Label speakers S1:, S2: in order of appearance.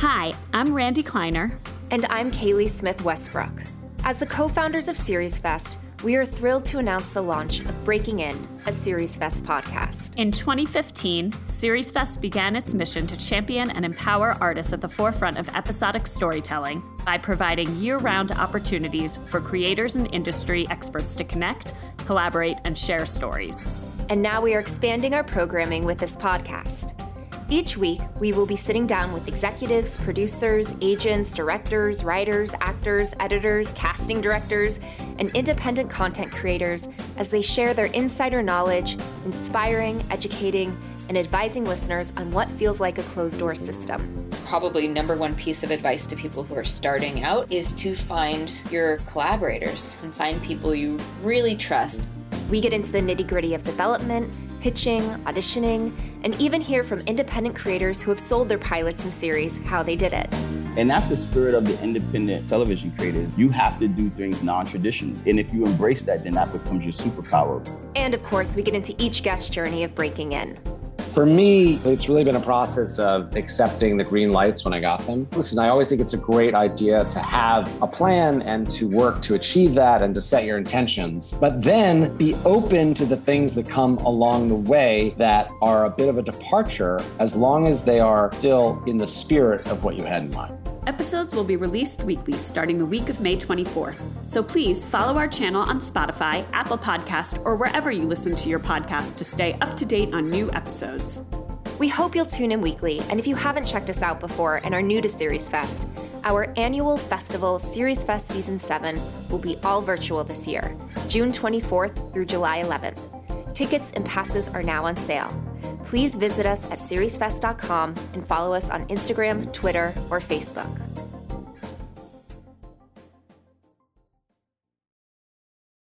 S1: Hi, I'm Randi Kleiner.
S2: And I'm Kaily Smith Westbrook. As the co founders of SeriesFest, we are thrilled to announce the launch of Breaking In, a SeriesFest podcast.
S1: In 2015, Series Fest began its mission to champion and empower artists at the forefront of episodic storytelling by providing year round opportunities for creators and industry experts to connect, collaborate, and share stories.
S2: And now we are expanding our programming with this podcast. Each week, we will be sitting down with executives, producers, agents, directors, writers, actors, editors, casting directors, and independent content creators as they share their insider knowledge, inspiring, educating, and advising listeners on what feels like a closed door system.
S3: Probably number one piece of advice to people who are starting out is to find your collaborators and find people you really trust.
S2: We get into the nitty gritty of development pitching, auditioning, and even hear from independent creators who have sold their pilots and series how they did it.
S4: And that's the spirit of the independent television creators. You have to do things non traditional. And if you embrace that, then that becomes your superpower.
S2: And of course, we get into each guest journey of breaking in.
S5: For me, it's really been a process of accepting the green lights when I got them. Listen, I always think it's a great idea to have a plan and to work to achieve that and to set your intentions, but then be open to the things that come along the way that are a bit of a departure as long as they are still in the spirit of what you had in mind.
S1: Episodes will be released weekly starting the week of May 24th. So please follow our channel on Spotify, Apple Podcast, or wherever you listen to your podcast to stay up to date on new episodes.
S2: We hope you'll tune in weekly, and if you haven't checked us out before and are new to SeriesFest, our annual festival, SeriesFest Season 7, will be all virtual this year, June 24th through July 11th. Tickets and passes are now on sale please visit us at seriesfest.com and follow us on Instagram, Twitter, or Facebook.